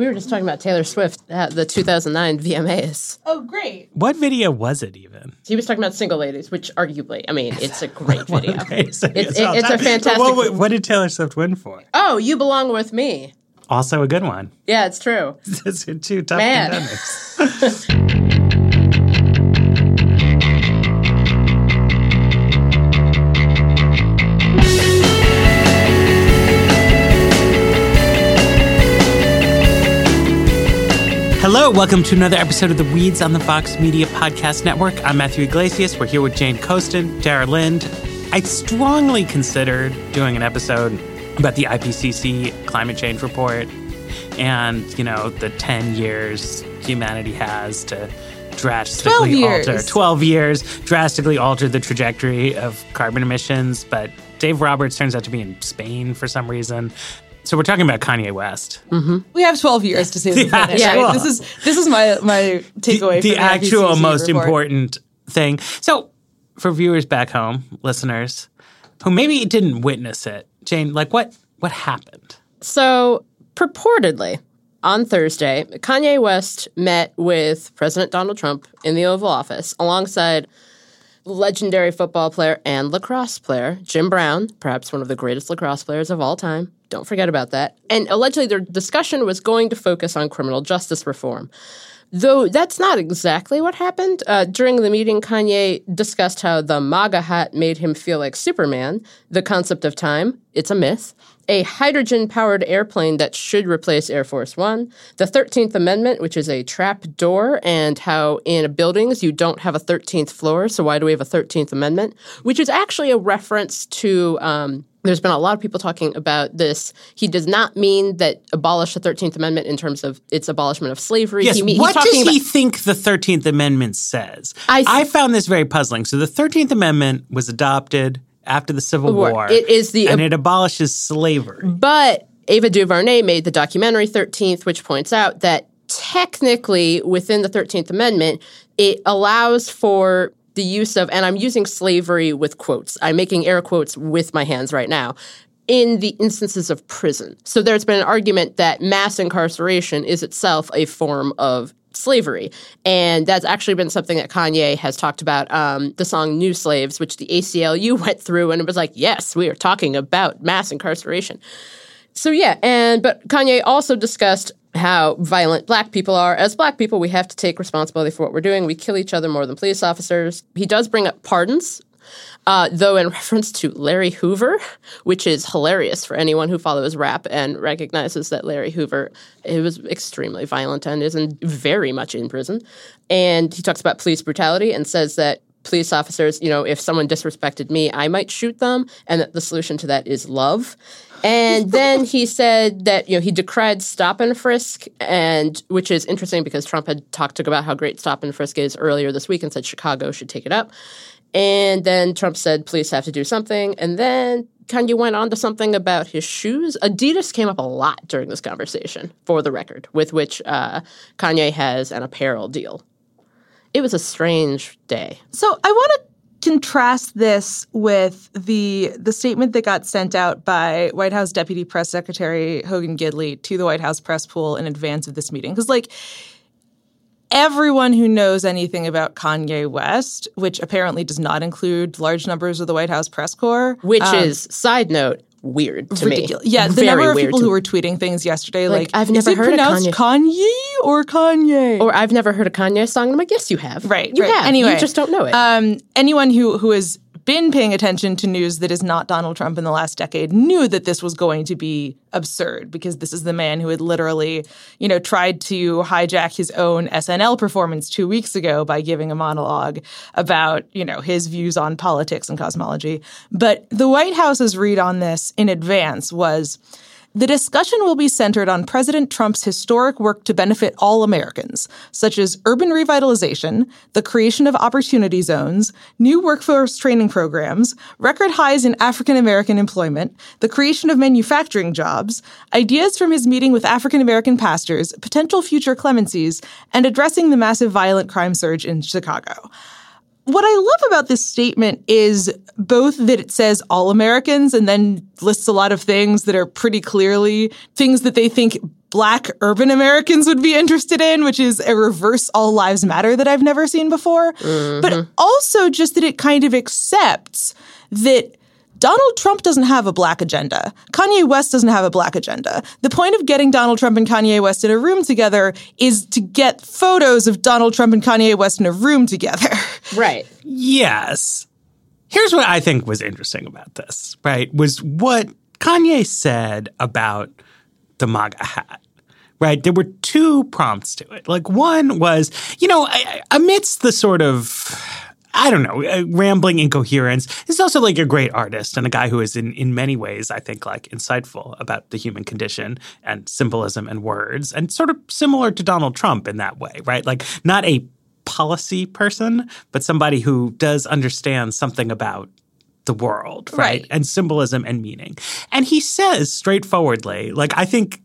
We were just talking about Taylor Swift at the 2009 VMAs. Oh, great. What video was it even? He was talking about single ladies, which arguably, I mean, it's a great video. Okay, so It's, all it's a fantastic. What, what did Taylor Swift win for? oh, you belong with me. Also a good one. Yeah, it's true. It's two tough Man. contenders. Hello, welcome to another episode of the Weeds on the Vox Media Podcast Network. I'm Matthew Yglesias. We're here with Jane Coaston, Dara Lind. I strongly considered doing an episode about the IPCC climate change report and, you know, the 10 years humanity has to drastically 12 alter 12 years drastically alter the trajectory of carbon emissions, but Dave Roberts turns out to be in Spain for some reason. So we're talking about Kanye West. Mm-hmm. We have 12 years to see the Yeah, finish. yeah. right? This is this is my my takeaway. the, the from actual IPCC most report. important thing. So, for viewers back home, listeners who maybe didn't witness it, Jane, like what what happened? So, purportedly, on Thursday, Kanye West met with President Donald Trump in the Oval Office alongside legendary football player and lacrosse player Jim Brown, perhaps one of the greatest lacrosse players of all time. Don't forget about that. And allegedly, their discussion was going to focus on criminal justice reform. Though that's not exactly what happened. Uh, during the meeting, Kanye discussed how the MAGA hat made him feel like Superman, the concept of time, it's a myth, a hydrogen powered airplane that should replace Air Force One, the 13th Amendment, which is a trap door, and how in buildings you don't have a 13th floor, so why do we have a 13th Amendment? Which is actually a reference to. Um, there's been a lot of people talking about this. He does not mean that abolish the 13th Amendment in terms of its abolishment of slavery. Yes, he what does talking he think the 13th Amendment says? I I, found this very puzzling. So, the 13th Amendment was adopted after the Civil War. War. It is the- and it abolishes slavery. But Ava DuVernay made the documentary 13th, which points out that technically within the 13th Amendment, it allows for the use of, and I'm using slavery with quotes, I'm making air quotes with my hands right now. In the instances of prison. So there's been an argument that mass incarceration is itself a form of slavery. And that's actually been something that Kanye has talked about. Um, the song New Slaves, which the ACLU went through, and it was like, yes, we are talking about mass incarceration. So yeah, and but Kanye also discussed how violent black people are. As black people, we have to take responsibility for what we're doing. We kill each other more than police officers. He does bring up pardons. Uh, though in reference to Larry Hoover, which is hilarious for anyone who follows rap and recognizes that Larry Hoover it was extremely violent and is in, very much in prison. And he talks about police brutality and says that police officers, you know, if someone disrespected me, I might shoot them, and that the solution to that is love. And then he said that you know he decried stop and frisk, and which is interesting because Trump had talked about how great stop and frisk is earlier this week and said Chicago should take it up. And then Trump said police have to do something, and then Kanye went on to something about his shoes. Adidas came up a lot during this conversation, for the record, with which uh, Kanye has an apparel deal. It was a strange day. So I want to contrast this with the the statement that got sent out by White House Deputy Press. Secretary Hogan Gidley to the White House press pool in advance of this meeting. Because like, everyone who knows anything about Kanye West, which apparently does not include large numbers of the White House press corps, Which um, is, side note, weird to ridiculous. me. Yeah, the Very number of people who were tweeting things yesterday, Like, like, I've is never it heard of pronounced Kanye or Kanye? Or I've never heard a Kanye song. And I'm like, yes, you have. Right, You right. have. Anyway, you just don't know it. Um, anyone who who has been paying attention to news that is not Donald Trump in the last decade knew that this was going to be absurd because this is the man who had literally, you know, tried to hijack his own SNL performance two weeks ago by giving a monologue about, you know, his views on politics and cosmology. But the White House's read on this in advance was the discussion will be centered on President Trump's historic work to benefit all Americans, such as urban revitalization, the creation of opportunity zones, new workforce training programs, record highs in African American employment, the creation of manufacturing jobs, ideas from his meeting with African American pastors, potential future clemencies, and addressing the massive violent crime surge in Chicago what I love about this statement is both that it says all Americans and then lists a lot of things that are pretty clearly things that they think black urban Americans would be interested in, which is a reverse all lives matter that I've never seen before. But mm-hmm. also just that it kind of accepts that Donald Trump doesn't have a black agenda. Kanye West doesn't have a black agenda. The point of getting Donald Trump and Kanye West in a room together is to get photos of Donald Trump and Kanye West in a room together. right. Yes. Here's what I think was interesting about this, right? Was what Kanye said about the MAGA hat. Right. There were two prompts to it. Like, one was, you know, I- I- amidst the sort of, I don't know, uh, rambling incoherence, he's also like a great artist and a guy who is, in, in many ways, I think, like insightful about the human condition and symbolism and words, and sort of similar to Donald Trump in that way, right? Like, not a policy person, but somebody who does understand something about the world, right? Right. And symbolism and meaning. And he says straightforwardly, like, I think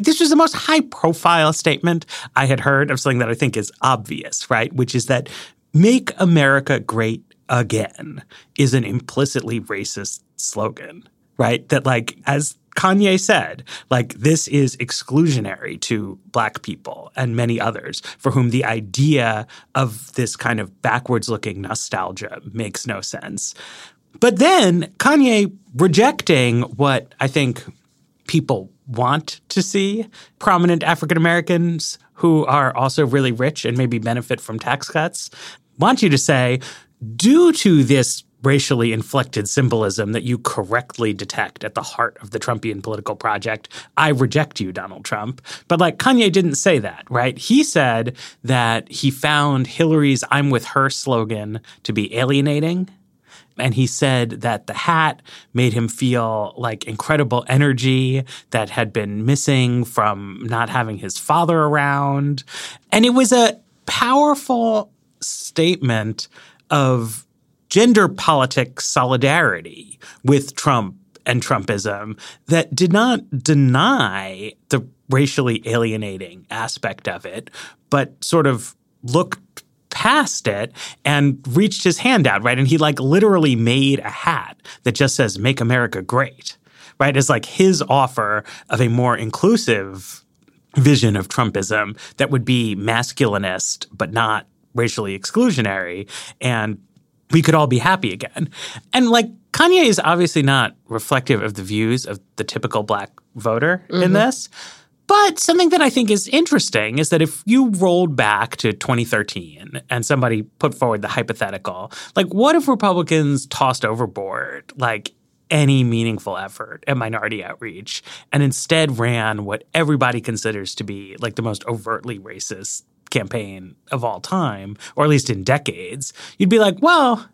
this was the most high profile statement I had heard of something that I think is obvious, right? Which is that make America great again is an implicitly racist slogan, right? That, like, as Kanye said, like, this is exclusionary to black people and many others for whom the idea of this kind of backwards looking nostalgia makes no sense. But then Kanye rejecting what I think people want to see prominent African Americans who are also really rich and maybe benefit from tax cuts want you to say, due to this racially inflected symbolism that you correctly detect at the heart of the Trumpian political project, I reject you, Donald Trump. But like Kanye didn't say that, right? He said that he found Hillary's I'm with her slogan to be alienating. And he said that the hat made him feel like incredible energy that had been missing from not having his father around. And it was a powerful statement of gender politics solidarity with Trump and Trumpism that did not deny the racially alienating aspect of it, but sort of looked past it and reached his hand out, right? And he like literally made a hat that just says "Make America Great," right? It's like his offer of a more inclusive vision of Trumpism that would be masculinist but not racially exclusionary, and we could all be happy again. And like Kanye is obviously not reflective of the views of the typical black voter in mm-hmm. this. But something that I think is interesting is that if you rolled back to 2013 and somebody put forward the hypothetical, like what if Republicans tossed overboard like any meaningful effort at minority outreach and instead ran what everybody considers to be like the most overtly racist campaign of all time, or at least in decades, you'd be like, well,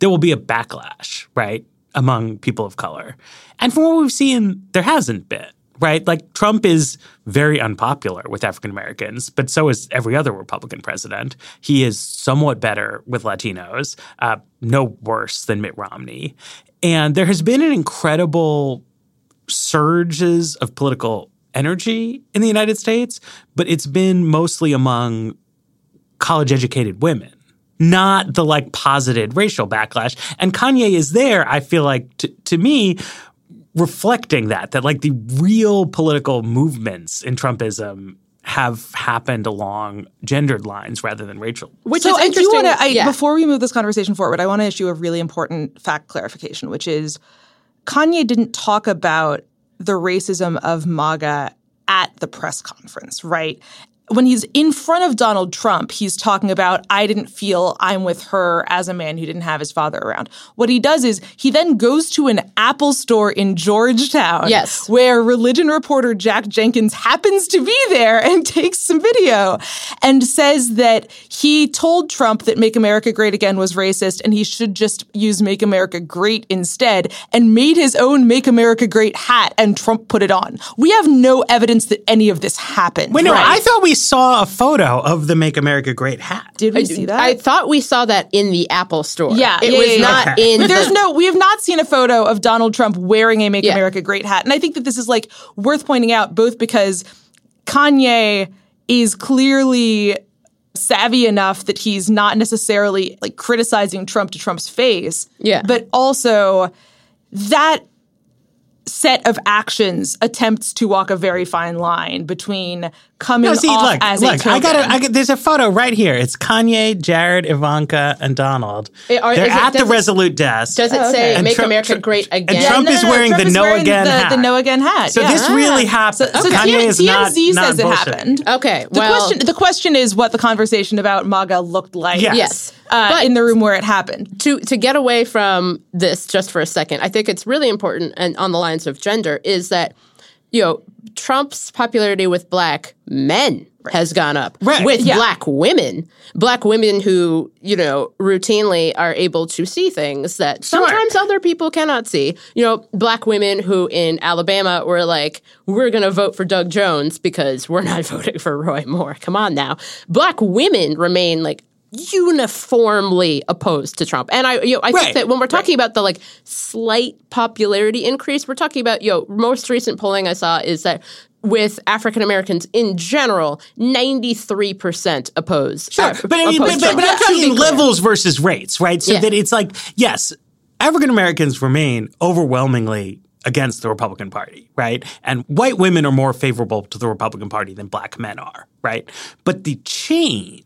there will be a backlash, right, among people of color. And from what we've seen, there hasn't been, right? Like Trump is very unpopular with African Americans, but so is every other Republican president. He is somewhat better with Latinos, uh, no worse than Mitt Romney. And there has been an incredible surges of political energy in the United States, but it's been mostly among college educated women, not the like posited racial backlash. And Kanye is there, I feel like, to, to me, reflecting that, that like the real political movements in Trumpism have happened along gendered lines rather than racial. Which so is I do want to, yeah. before we move this conversation forward, I want to issue a really important fact clarification, which is Kanye didn't talk about the racism of MAGA at the press conference, right? When he's in front of Donald Trump, he's talking about, I didn't feel I'm with her as a man who didn't have his father around. What he does is he then goes to an Apple store in Georgetown, Yes. where religion reporter Jack Jenkins happens to be there and takes some video and says that he told Trump that Make America Great Again was racist and he should just use Make America Great instead and made his own Make America Great hat and Trump put it on. We have no evidence that any of this happened. Wait, no, right? I thought we saw a photo of the Make America Great hat. Did we see that? I thought we saw that in the Apple store. Yeah, it yeah, was yeah, yeah. not Okay. in. There's the, no, we have not seen a photo of Donald Trump wearing a Make Yeah. America Great hat. And I think that this is like worth pointing out both because Kanye is clearly savvy enough that he's not necessarily like criticizing Trump to Trump's face. Yeah. But also that set of actions attempts to walk a very fine line between coming No, see, off look, as look. a token. I got it. I got. There's a photo right here. It's Kanye, Jared, Ivanka, and Donald. Eh, are- They're is it- at the does it- Resolute desk. does it Oh, say okay. And "Make Trump- America Trump- Great and Again"? Trump is wearing Trump the is no wearing again the, hat. the no again hat. so yeah. this really happened. So Kanye is not, TMZ not says it bullshitting. happened. Okay, The well, question the question is what the conversation about MAGA looked like. Yes. Yes. Uh, But- in the room where it happened. to to get away from this just for a second, I think it's really important and on the lines of gender is that you know Trump's popularity with black men has gone up. Right. With Yeah. black women, black women who you know routinely are able to see things that sometimes other people cannot see. You know, black women who in Alabama were like, "We're going to vote for Doug Jones because we're not voting for Roy Moore." Come on now, black women remain like uniformly opposed to Trump. And I you know, I Right, think that when we're talking about the like slight popularity increase, we're talking about, you know, most recent polling I saw is that with African Americans in general, 93% oppose. Sure, uh, but I mean, but, but, but I'm Just to be talking clear. levels versus rates, right? So Yeah. that it's like, yes, African Americans remain overwhelmingly against the Republican Party, right? And white women are more favorable to the Republican Party than black men are, right? But the change,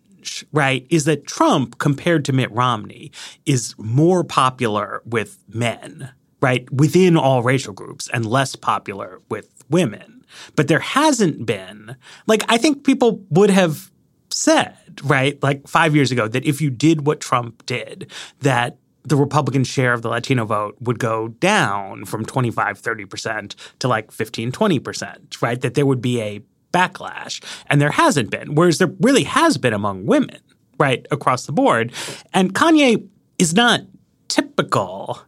right, is that Trump, compared to Mitt Romney, is more popular with men, right, within all racial groups and less popular with women. But there hasn't been, like, I think people would have said, right, like five years ago, that if you did what Trump did, that the Republican share of the Latino vote would go down from 25, 30% to like 15, 20%, right? That there would be a backlash. And there hasn't been, whereas there really has been among women, right, across the board. And Kanye is not typical,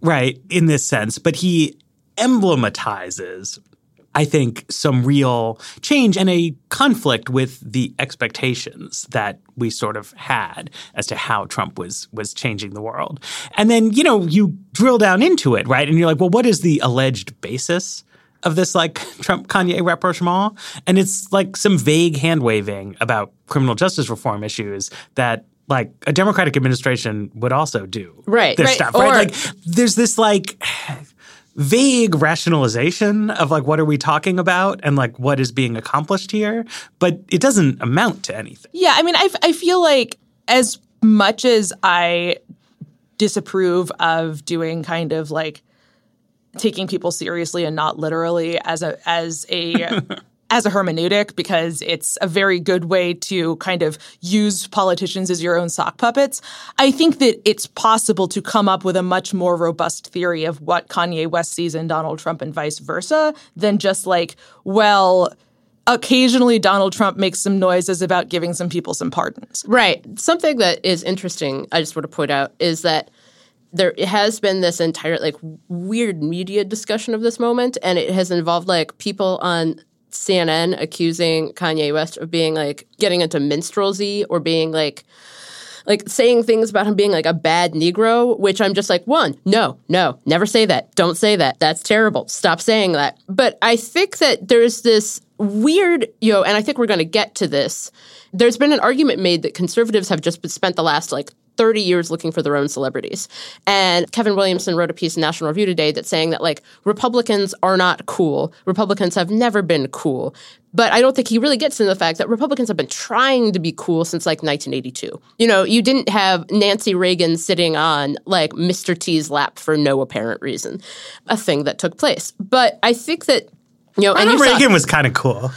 right, in this sense, but he emblematizes I think, some real change and a conflict with the expectations that we sort of had as to how Trump was was changing the world. And then, you know, you drill down into it, right? And you're like, well, what is the alleged basis of this like Trump Kanye rapprochement? And it's like some vague hand waving about criminal justice reform issues that like a Democratic administration would also do Right, right. stuff, right? Or- like there's this like vague rationalization of like what are we talking about and like what is being accomplished here, but it doesn't amount to anything. Yeah, I mean, I, I feel like as much as I disapprove of doing kind of like taking people seriously and not literally as a as a as a hermeneutic because it's a very good way to kind of use politicians as your own sock puppets. I think that it's possible to come up with a much more robust theory of what Kanye West sees in Donald Trump and vice versa than just like, well, occasionally Donald Trump makes some noises about giving some people some pardons. Right. Something that is interesting, I just want to point out, is that there has been this entire like weird media discussion of this moment, and it has involved like people on CNN accusing Kanye West of being like getting into minstrelsy or being like like saying things about him being like a bad Negro, which I'm just like, one, no, no, never say that. Don't say that. That's terrible. Stop saying that. But I think that there's this weird, you know, and I think we're going to get to this. There's been an argument made that conservatives have just spent the last like 30 years looking for their own celebrities. And Kevin Williamson wrote a piece in National Review today that's saying that like Republicans are not cool. Republicans have never been cool. But I don't think he really gets into the fact that Republicans have been trying to be cool since like 1982. You know, you didn't have Nancy Reagan sitting on like Mr. T's lap for no apparent reason, a thing that took place. But I think that you know, and Ronald you saw- Reagan was kind of cool.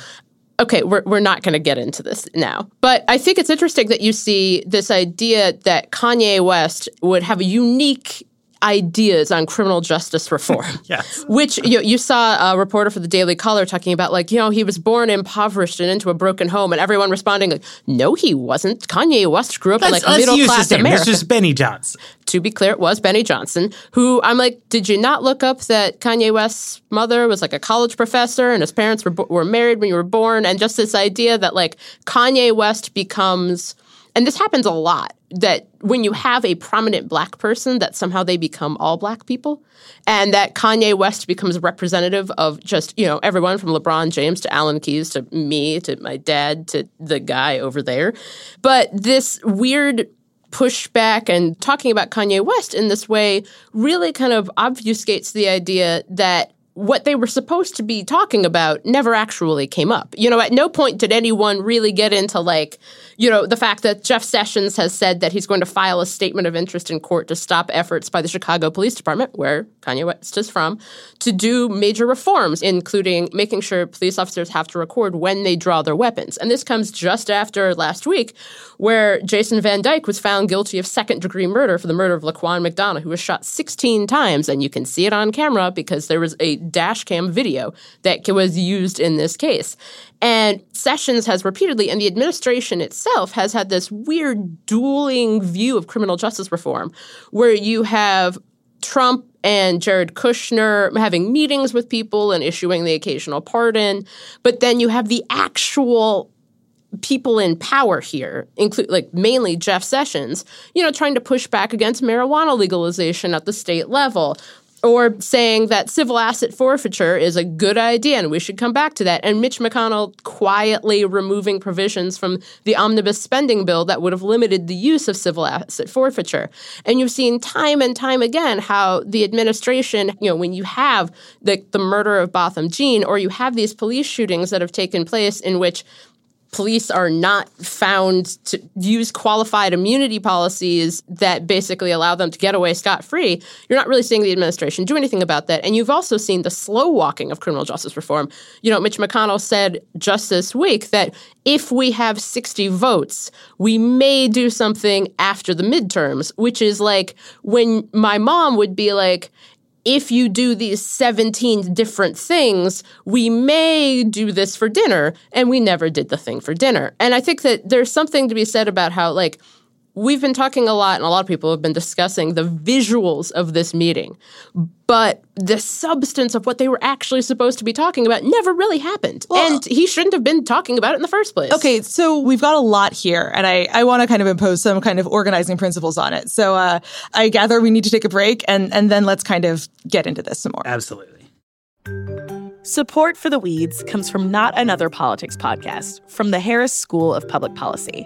Okay, we're, we're not going to get into this now. But I think it's interesting that you see this idea that Kanye West would have a unique ideas on criminal justice reform. Yes. Which you, you saw a reporter for the Daily Caller talking about, like, you know, he was born impoverished and into a broken home, and everyone responding, like, no, he wasn't. Kanye West grew up in Let's, like let's middle class. America This is Benny Johnson. to be clear, it was Benny Johnson, who I'm like, did you not look up that Kanye West's mother was like a college professor and his parents were, were married when you were born? And just this idea that like Kanye West becomes, and this happens a lot, that when you have a prominent black person, that somehow they become all black people. And that Kanye West becomes a representative of just, you know, everyone from LeBron James to Alan Keyes to me to my dad to the guy over there. But this weird pushback and talking about Kanye West in this way really kind of obfuscates the idea that what they were supposed to be talking about never actually came up. You know, at no point did anyone really get into like, you know, the fact that Jeff Sessions has said that he's going to file a statement of interest in court to stop efforts by the Chicago Police Department, where Kanye West is from, to do major reforms, including making sure police officers have to record when they draw their weapons. And this comes just after last week, where Jason Van Dyke was found guilty of second degree murder for the murder of Laquan McDonald, who was shot 16 times. And you can see it on camera because there was a dash cam video that was used in this case. And Sessions has repeatedly, and the administration itself has had this weird dueling view of criminal justice reform, where you have Trump and Jared Kushner having meetings with people and issuing the occasional pardon, but then you have the actual people in power here, include like mainly Jeff Sessions, you know, trying to push back against marijuana legalization at the state level. Or saying that civil asset forfeiture is a good idea and we should come back to that. And Mitch McConnell quietly removing provisions from the omnibus spending bill that would have limited the use of civil asset forfeiture. And you've seen time and time again how the administration, you know, when you have the, the murder of Botham Jean or you have these police shootings that have taken place in which police are not found to use qualified immunity policies that basically allow them to get away scot free, you're not really seeing the administration do anything about that. And you've also seen the slow walking of criminal justice reform. You know, Mitch McConnell said just this week that if we have 60 votes, we may do something after the midterms, which is like when my mom would be like, if you do these 17 different things, we may do this for dinner. And we never did the thing for dinner. And I think that there's something to be said about how, like, we've been talking a lot, and a lot of people have been discussing the visuals of this meeting, but the substance of what they were actually supposed to be talking about never really happened. and he shouldn't have been talking about it in the first place. Okay, so we've got a lot here, and I, I want to kind of impose some kind of organizing principles on it. So uh, I gather we need to take a break, and, and then let's kind of get into this some more. Absolutely. Support for the Weeds comes from Not Another Politics podcast from the Harris School of Public Policy.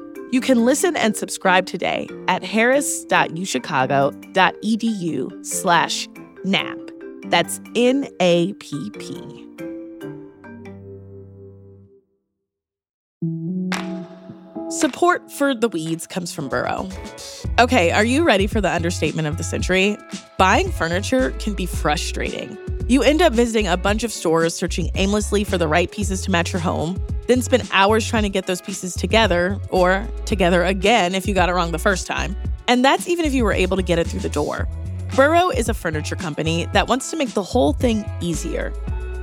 You can listen and subscribe today at harris.uchicago.edu slash NAP. That's N-A-P-P. Support for the weeds comes from Burrow. Okay, are you ready for the understatement of the century? Buying furniture can be frustrating. You end up visiting a bunch of stores searching aimlessly for the right pieces to match your home, then spend hours trying to get those pieces together, or together again if you got it wrong the first time. And that's even if you were able to get it through the door. Burrow is a furniture company that wants to make the whole thing easier.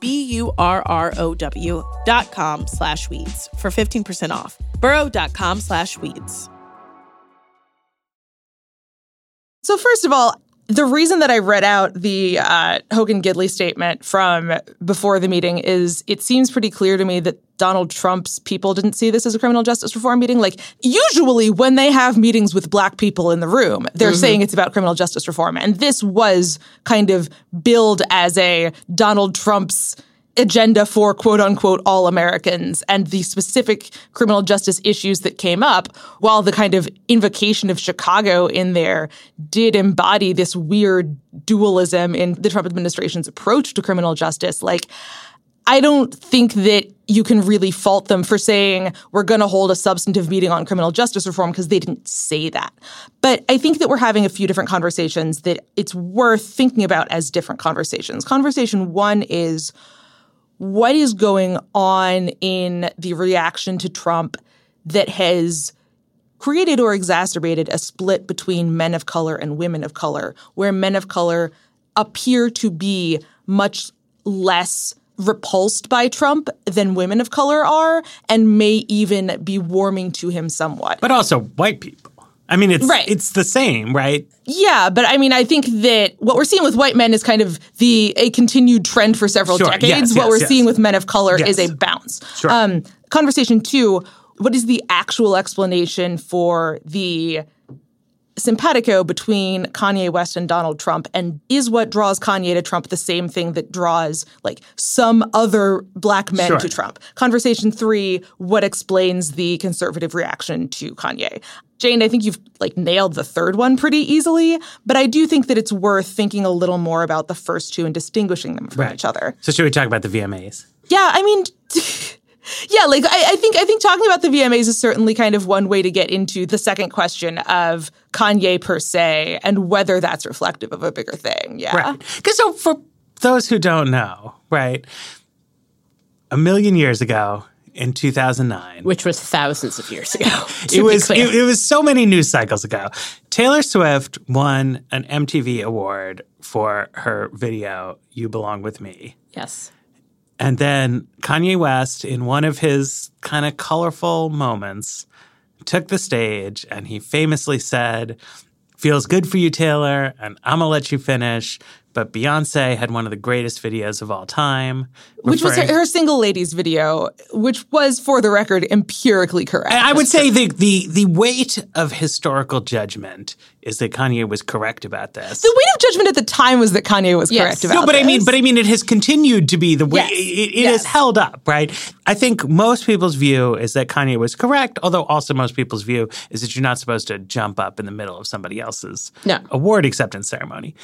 B-U-R-R-O-W dot com slash weeds for 15% off. burrow.com slash weeds. So first of all, the reason that I read out the uh, Hogan Gidley statement from before the meeting is it seems pretty clear to me that Donald Trump's people didn't see this as a criminal justice reform meeting. Like, usually when they have meetings with black people in the room, they're mm-hmm. saying it's about criminal justice reform. And this was kind of billed as a Donald Trump's agenda for quote unquote all Americans and the specific criminal justice issues that came up, while the kind of invocation of Chicago in there did embody this weird dualism in the Trump administration's approach to criminal justice. Like, I don't think that you can really fault them for saying we're going to hold a substantive meeting on criminal justice reform because they didn't say that. But I think that we're having a few different conversations that it's worth thinking about as different conversations. Conversation one is what is going on in the reaction to Trump that has created or exacerbated a split between men of color and women of color, where men of color appear to be much less repulsed by Trump than women of color are and may even be warming to him somewhat. But also white people. I mean, it's right. it's the same, right? Yeah, but I mean, I think that what we're seeing with white men is kind of the a continued trend for several sure. decades. Yes, what yes, we're yes. seeing with men of color is a bounce. Sure. Um, conversation two: What is the actual explanation for the simpatico between Kanye West and Donald Trump? And is what draws Kanye to Trump the same thing that draws like some other black men sure. to Trump? Conversation three, what explains the conservative reaction to Kanye? Jane, I think you've like nailed the third one pretty easily, but I do think that it's worth thinking a little more about the first two and distinguishing them from right. each other. So should we talk about the VMAs? Yeah, I mean Yeah, like I, I, think I think talking about the VMAs is certainly kind of one way to get into the second question of Kanye per se and whether that's reflective of a bigger thing. Yeah. Right. Because so for those who don't know, right, a million years ago in 2009, which was thousands of years ago. it was it, it was so many news cycles ago. Taylor Swift won an MTV award for her video "You Belong with Me." Yes. And then Kanye West, in one of his kind of colorful moments, took the stage and he famously said, Feels good for you, Taylor, and I'm gonna let you finish. But Beyonce had one of the greatest videos of all time, which was her, her, single ladies video, which was, for the record, empirically correct. I would say the, the the weight of historical judgment is that Kanye was correct about this. The weight of judgment at the time was that Kanye was yes. correct about. No, but this. I mean, but I mean, it has continued to be the way yes. it, it yes. has held up, right? I think most people's view is that Kanye was correct, although also most people's view is that you're not supposed to jump up in the middle of somebody else's no. award acceptance ceremony.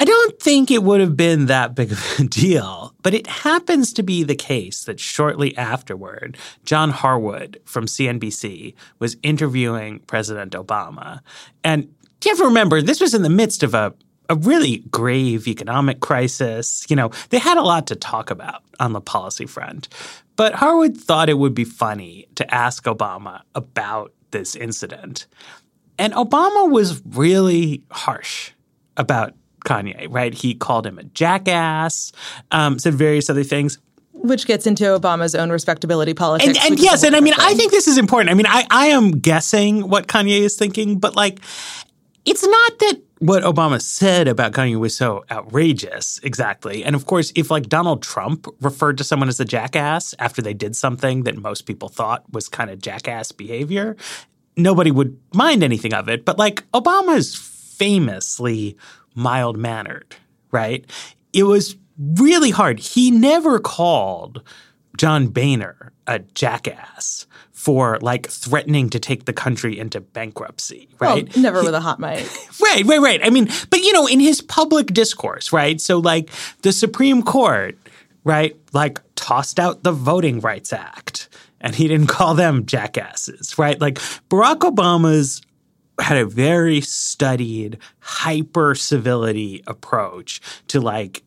I don't think it would have been that big of a deal, but it happens to be the case that shortly afterward, John Harwood from CNBC was interviewing President Obama. And do you to remember, this was in the midst of a, a really grave economic crisis. You know, they had a lot to talk about on the policy front. But Harwood thought it would be funny to ask Obama about this incident. And Obama was really harsh about Kanye, right? He called him a jackass, um, said various other things. Which gets into Obama's own respectability politics. And, and yes, and I mean, thing. I think this is important. I mean, I, I am guessing what Kanye is thinking, but like, it's not that what Obama said about Kanye was so outrageous, exactly. And of course, if like Donald Trump referred to someone as a jackass after they did something that most people thought was kind of jackass behavior, nobody would mind anything of it. But like, Obama is famously mild mannered, right? It was really hard. He never called John Boehner a jackass for like threatening to take the country into bankruptcy, right? Never with a hot mic. Right, right, right. I mean, but you know, in his public discourse, right? So like the Supreme Court, right, like tossed out the Voting Rights Act and he didn't call them jackasses, right? Like Barack Obama's had a very studied hyper civility approach to like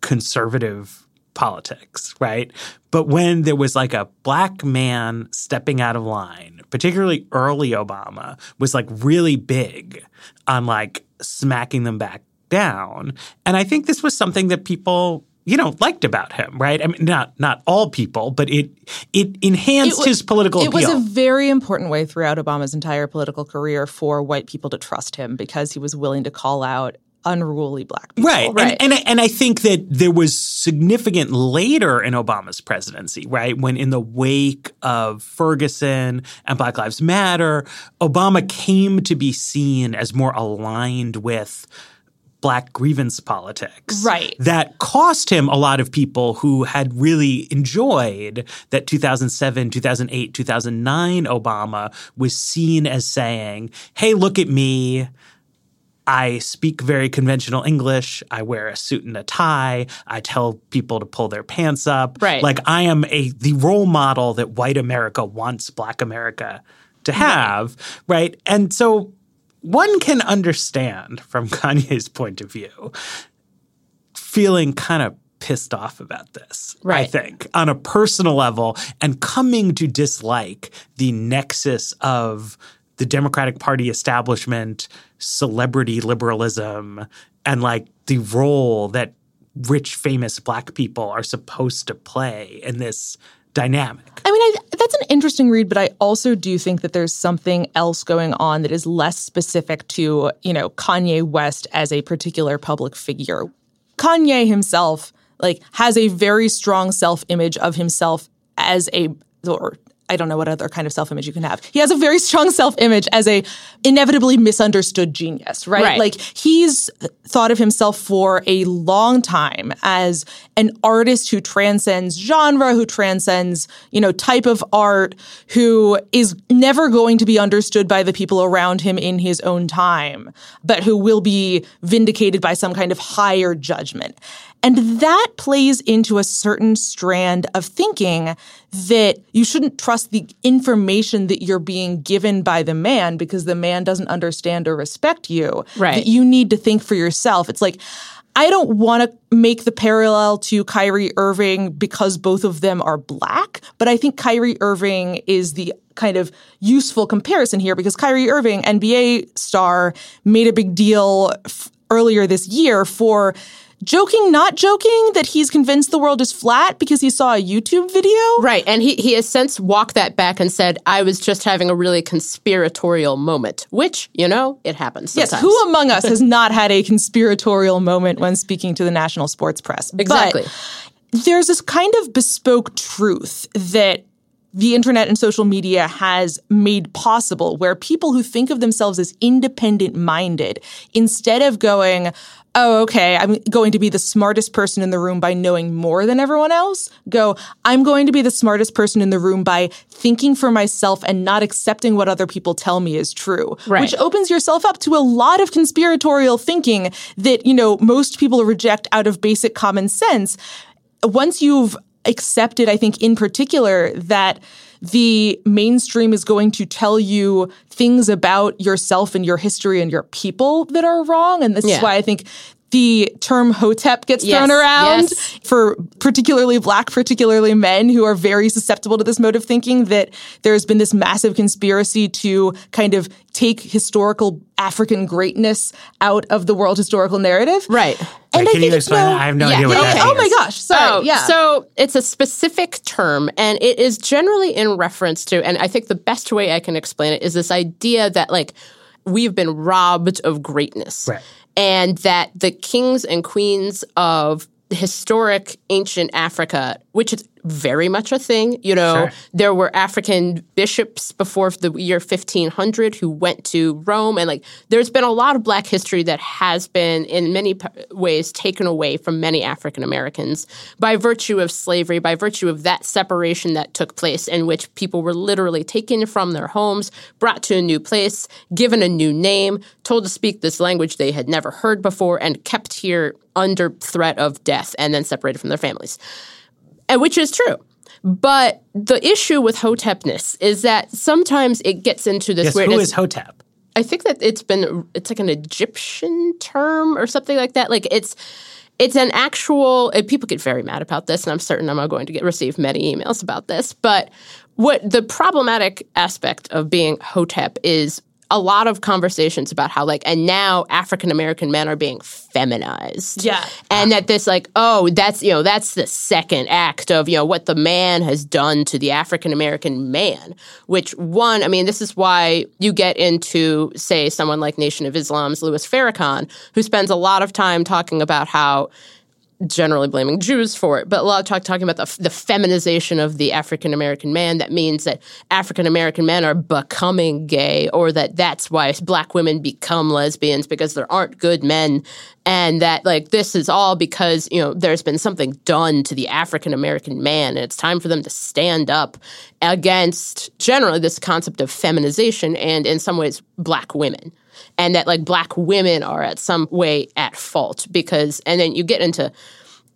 conservative politics, right? But when there was like a black man stepping out of line, particularly early Obama, was like really big on like smacking them back down. And I think this was something that people you know liked about him, right? I mean, not not all people, but it it enhanced It wa- his political It was a very important way throughout Obama's entire political career for white people to trust him because he was willing to call out unruly black people. Right. Right. And, and, and I think that there was significant later in Obama's presidency, right? When in the wake of Ferguson and Black Lives Matter, Obama came to be seen as more aligned with black grievance politics. Right. That cost him a lot of people who had really enjoyed that 2007, 2008, 2009 Obama was seen as saying, hey, look at me. I speak very conventional English. I wear a suit and a tie. I tell people to pull their pants up. Right. Like I am a the role model that white America wants black America to have, right? And so one can understand from Kanye's point of view feeling kind of pissed off about this, right. I think, on a personal level and coming to dislike the nexus of the Democratic Party establishment, celebrity liberalism, and like the role that rich, famous black people are supposed to play in this dynamic. I mean, I, that's an interesting read, but I also do think that there's something else going on that is less specific to, you know, Kanye West as a particular public figure. Kanye himself, like, has a very strong self-image of himself as a, or I don't know what other kind of self-image you can have. He has a very strong self-image as a inevitably misunderstood genius, right? Right. Like he's thought of himself for a long time as an artist who transcends genre, who transcends, you know, type of art, who is never going to be understood by the people around him in his own time, but who will be vindicated by some kind of higher judgment. And that plays into a certain strand of thinking that you shouldn't trust the information that you're being given by the man because the man doesn't understand or respect you. Right. That you need to think for yourself. It's like, I don't want to make the parallel to Kyrie Irving because both of them are black, but I think Kyrie Irving is the kind of useful comparison here because Kyrie Irving, NBA star, made a big deal f- earlier this year for joking, not joking, that he's convinced the world is flat because he saw a YouTube video. Right. And he, he has since walked that back and said, I was just having a really conspiratorial moment, which, you know, it happens. Yes, who among us has not had a conspiratorial moment when speaking to the national sports press? But Exactly. there's this kind of bespoke truth that the internet and social media has made possible where people who think of themselves as independent minded, instead of going, oh, okay, I'm going to be the smartest person in the room by knowing more than everyone else, go, I'm going to be the smartest person in the room by thinking for myself and not accepting what other people tell me is true. Right. Which opens yourself up to a lot of conspiratorial thinking that, you know, most people reject out of basic common sense once you've accepted, I think, in particular, that the mainstream is going to tell you things about yourself and your history and your people that are wrong. And this Yeah. is why I think the term hotep gets Yes, thrown around yes. for particularly black, particularly men who are very susceptible to this mode of thinking that there's been this massive conspiracy to kind of take historical African greatness out of the world historical narrative. Right. And Wait, I can you think it's explain no- that? I have no yeah, idea what yeah, that yeah. Oh my gosh, sorry. Oh, yeah. So it's a specific term, and it is generally in reference to, and I think the best way I can explain it is this idea that like we've been robbed of greatness, Right. And that the kings and queens of historic ancient Africa, which is very much a thing. You know, Sure. there were African bishops before the year 1500 who went to Rome. And like, there's been a lot of Black history that has been, in many p- ways, taken away from many African Americans by virtue of slavery, by virtue of that separation that took place, in which people were literally taken from their homes, brought to a new place, given a new name, told to speak this language they had never heard before, and kept here under threat of death and then separated from their families and which is true. But the issue with hotepness is that sometimes it gets into this Yes, weird. who is Hotep? I think that it's been it's like an Egyptian term or something like that. Like it's it's an actual. People get very mad about this, and I'm certain I'm going to get receive many emails about this. But what the problematic aspect of being Hotep is a lot of conversations about how like and now African American men are being feminized. Yeah. And that this like, oh, that's you know, that's the second act of, you know, what the man has done to the African American man. Which one, I mean, this is why you get into, say, someone like Nation of Islam's Louis Farrakhan, who spends a lot of time talking about how generally blaming Jews for it, but a lot of talk talking about the, the feminization of the African American man. That means that African American men are becoming gay, or that that's why black women become lesbians because there aren't good men, and that like this is all because you know there's been something done to the African American man, and it's time for them to stand up against generally this concept of feminization and in some ways black women and that like black women are at some way at fault because and then you get into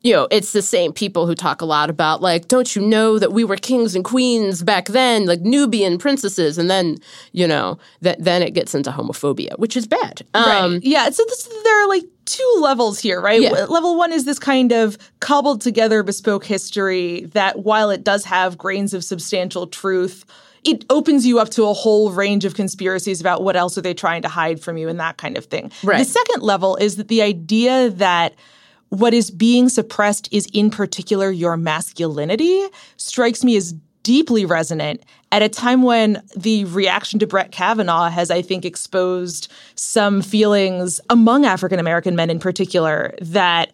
you know it's the same people who talk a lot about like don't you know that we were kings and queens back then like nubian princesses and then you know that then it gets into homophobia which is bad um Right. yeah. So this, there are like two levels here, right? Yeah. Level one is this kind of cobbled together bespoke history that while it does have grains of substantial truth, it opens you up to a whole range of conspiracies about what else are they trying to hide from you and that kind of thing. Right. The second level is that the idea that what is being suppressed is in particular your masculinity strikes me as deeply resonant at a time when the reaction to Brett Kavanaugh has, I think, exposed some feelings among African American men in particular that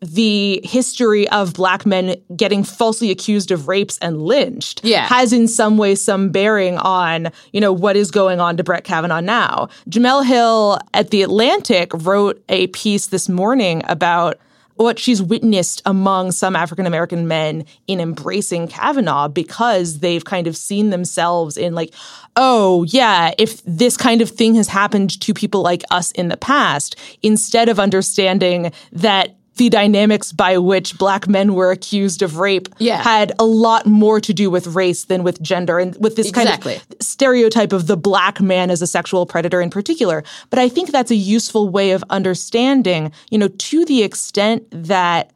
the history of black men getting falsely accused of rapes and lynched Yeah. has in some way some bearing on, you know, what is going on to Brett Kavanaugh now. Jemele Hill at The Atlantic wrote a piece this morning about what she's witnessed among some African American men in embracing Kavanaugh because they've kind of seen themselves in like, oh, yeah, if this kind of thing has happened to people like us in the past, instead of understanding that the dynamics by which black men were accused of rape Yeah. had a lot more to do with race than with gender and with this Exactly. kind of stereotype of the black man as a sexual predator in particular. But I think that's a useful way of understanding, you know, to the extent that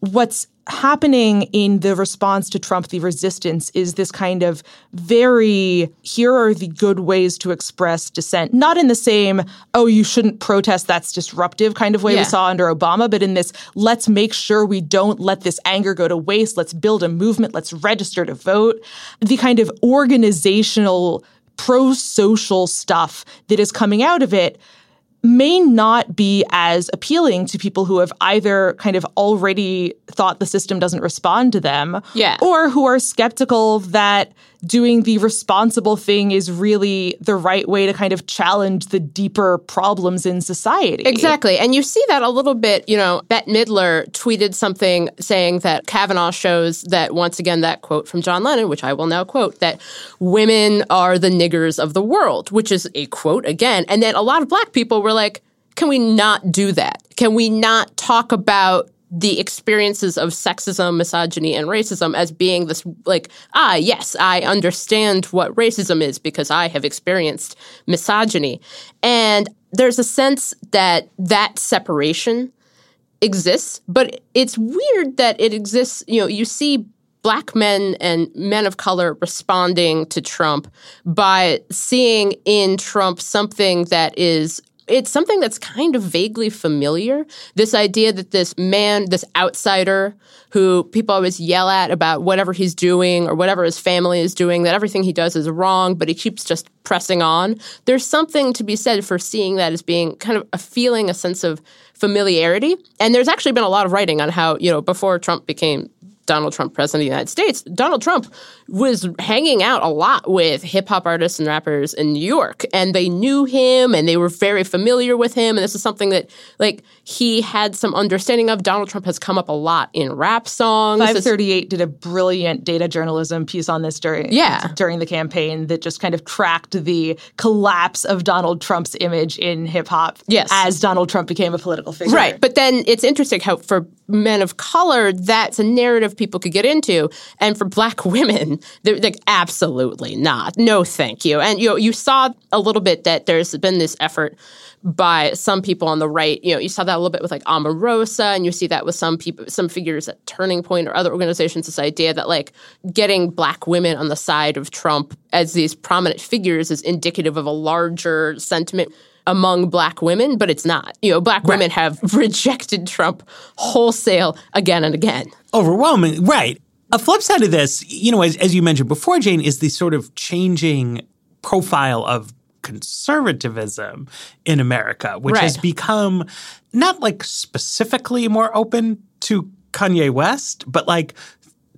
what's happening in the response to Trump, the resistance, is this kind of very here are the good ways to express dissent. Not in the same, oh, you shouldn't protest, that's disruptive kind of way Yeah. we saw under Obama, but in this, let's make sure we don't let this anger go to waste. Let's build a movement, let's register to vote. The kind of organizational, pro social stuff that is coming out of it may not be as appealing to people who have either kind of already thought the system doesn't respond to them Yeah. or who are skeptical that doing the responsible thing is really the right way to kind of challenge the deeper problems in society. Exactly. And you see that a little bit, you know, Bette Midler tweeted something saying that Kavanaugh shows that, once again, that quote from John Lennon, which I will now quote, that women are the niggers of the world, which is a quote again. And then a lot of black people were like, can we not do that? Can we not talk about the experiences of sexism, misogyny, and racism as being this like, ah, yes, I understand what racism is because I have experienced misogyny. And there's a sense that that separation exists, but it's weird that it exists. You know, you see black men and men of color responding to Trump by seeing in Trump something that is it's something that's kind of vaguely familiar. This idea that this man, this outsider who people always yell at about whatever he's doing or whatever his family is doing, that everything he does is wrong, but he keeps just pressing on. There's something to be said for seeing that as being kind of a feeling, a sense of familiarity. And there's actually been a lot of writing on how, you know, before Trump became Donald Trump president of the United States, Donald Trump was hanging out a lot with hip hop artists and rappers in New York, and they knew him and they were very familiar with him. And this is something that, like, he had some understanding of. Donald Trump has come up a lot in rap songs. 538 did a brilliant data journalism piece on this during Yeah. during the campaign that just kind of tracked the collapse of Donald Trump's image in hip hop Yes. as Donald Trump became a political figure. Right. But then it's interesting how for men of color, that's a narrative people could get into. And for black women, they're like, absolutely not. No, thank you. And you know, you saw a little bit that there's been this effort by some people on the right. You know, you saw that a little bit with like Omarosa, and you see that with some people, some figures at Turning Point or other organizations. This idea that like getting black women on the side of Trump as these prominent figures is indicative of a larger sentiment among black women, but it's not. You know, black women have rejected Trump wholesale again and again. overwhelming. Right. A flip side of this, you know, as, as you mentioned before, Jane, is the sort of changing profile of conservatism in America, which has become not like specifically more open to Kanye West, but like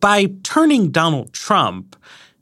by turning Donald Trump,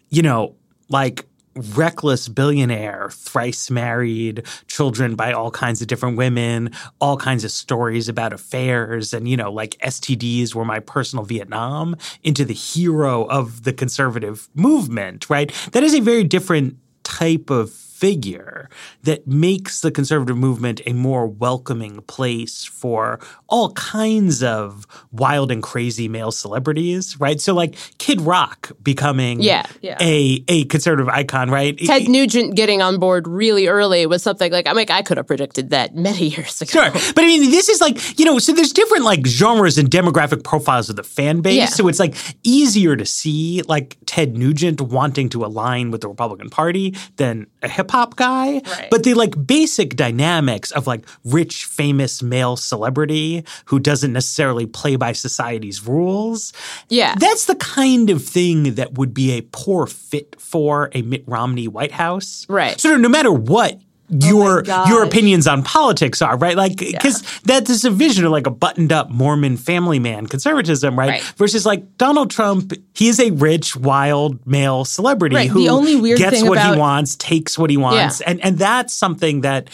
you know, like reckless billionaire, thrice married, children by all kinds of different women, all kinds of stories about affairs, and, you know, like STDs were my personal Vietnam, into the hero of the conservative movement, right? That is a very different type of figure that makes the conservative movement a more welcoming place for all kinds of wild and crazy male celebrities, right? So like Kid Rock becoming Yeah. Yeah. a a conservative icon, right? Ted Nugent getting on board really early was something like I'm like I could have predicted that many years ago. Sure. But I mean, this is like, you know, so there's different like genres and demographic profiles of the fan base. Yeah. So it's like easier to see like Ted Nugent wanting to align with the Republican Party than a hip hop guy. Right. But the like basic dynamics of like rich, famous male celebrity who doesn't necessarily play by society's rules. Yeah. That's the kind of thing that would be a poor fit for a Mitt Romney White House. Right. So no matter what Oh your gosh. your opinions on politics are, right? Like because that is a vision of like a buttoned up Mormon family man conservatism, right? Right. Versus like Donald Trump, he is a rich, wild male celebrity Right. who The only weird gets what about- he wants, takes what he wants, Yeah. and and that's something that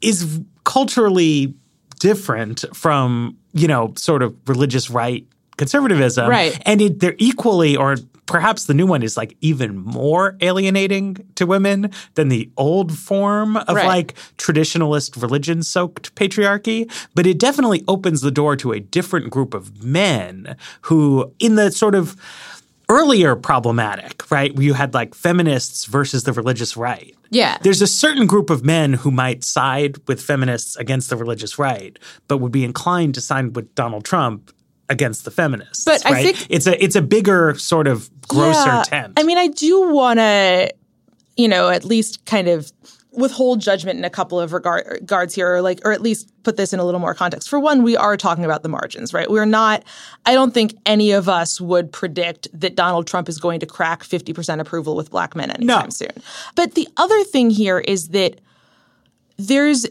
is culturally different from you know sort of religious right conservatism, Right. And it, they're equally or perhaps the new one is like even more alienating to women than the old form of Right. like traditionalist religion soaked patriarchy but it definitely opens the door to a different group of men who in the sort of earlier problematic right where you had like feminists versus the religious right Yeah. there's a certain group of men who might side with feminists against the religious right, but would be inclined to side with Donald Trump against the feminists. But I right? think- it's a it's a bigger sort of grosser Yeah. tent. I mean, I do want to, you know, at least kind of withhold judgment in a couple of regard, regards here, or like, or at least put this in a little more context. For one, we are talking about the margins, right? We're not. I don't think any of us would predict that Donald Trump is going to crack fifty percent approval with black men anytime No. soon. But the other thing here is that there's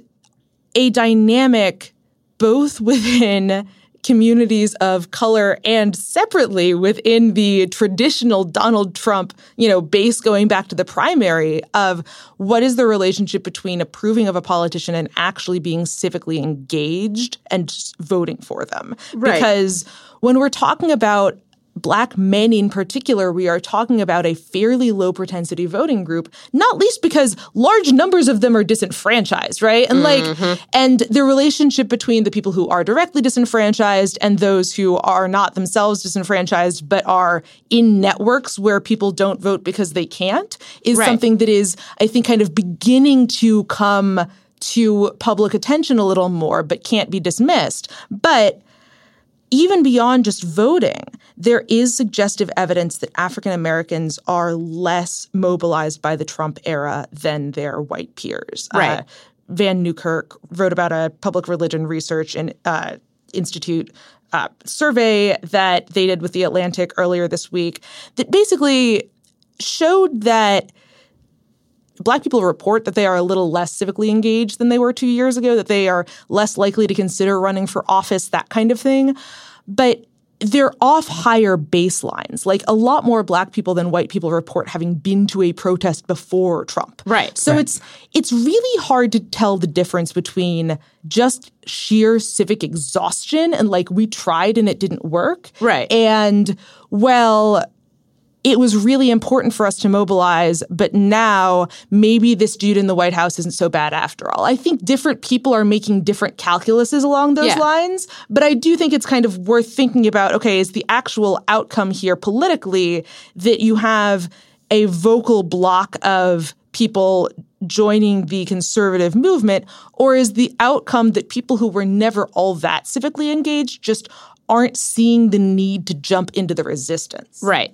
a dynamic both within communities of color and separately within the traditional Donald Trump, you know, base going back to the primary of what is the relationship between approving of a politician and actually being civically engaged and voting for them. Right. Because when we're talking about Black men in particular, we are talking about a fairly low propensity voting group, not least because large numbers of them are disenfranchised, right? And like, mm-hmm. and the relationship between the people who are directly disenfranchised and those who are not themselves disenfranchised, but are in networks where people don't vote because they can't, is Right. something that is, I think, kind of beginning to come to public attention a little more, but can't be dismissed. But even beyond just voting, there is suggestive evidence that African Americans are less mobilized by the Trump era than their white peers. Right. Uh, Vann Newkirk wrote about a public religion research and uh, institute uh, survey that they did with the Atlantic earlier this week that basically showed that black people report that they are a little less civically engaged than they were two years ago, that they are less likely to consider running for office, that kind of thing. But they're off higher baselines. Like a lot more black people than white people report having been to a protest before Trump. Right. So Right. it's it's really hard to tell the difference between just sheer civic exhaustion and like we tried and it didn't work. Right. And well, it was really important for us to mobilize, but now maybe this dude in the White House isn't so bad after all. I think different people are making different calculuses along those Yeah. lines, but I do think it's kind of worth thinking about okay, is the actual outcome here politically that you have a vocal block of people joining the conservative movement, or is the outcome that people who were never all that civically engaged just aren't seeing the need to jump into the resistance? Right.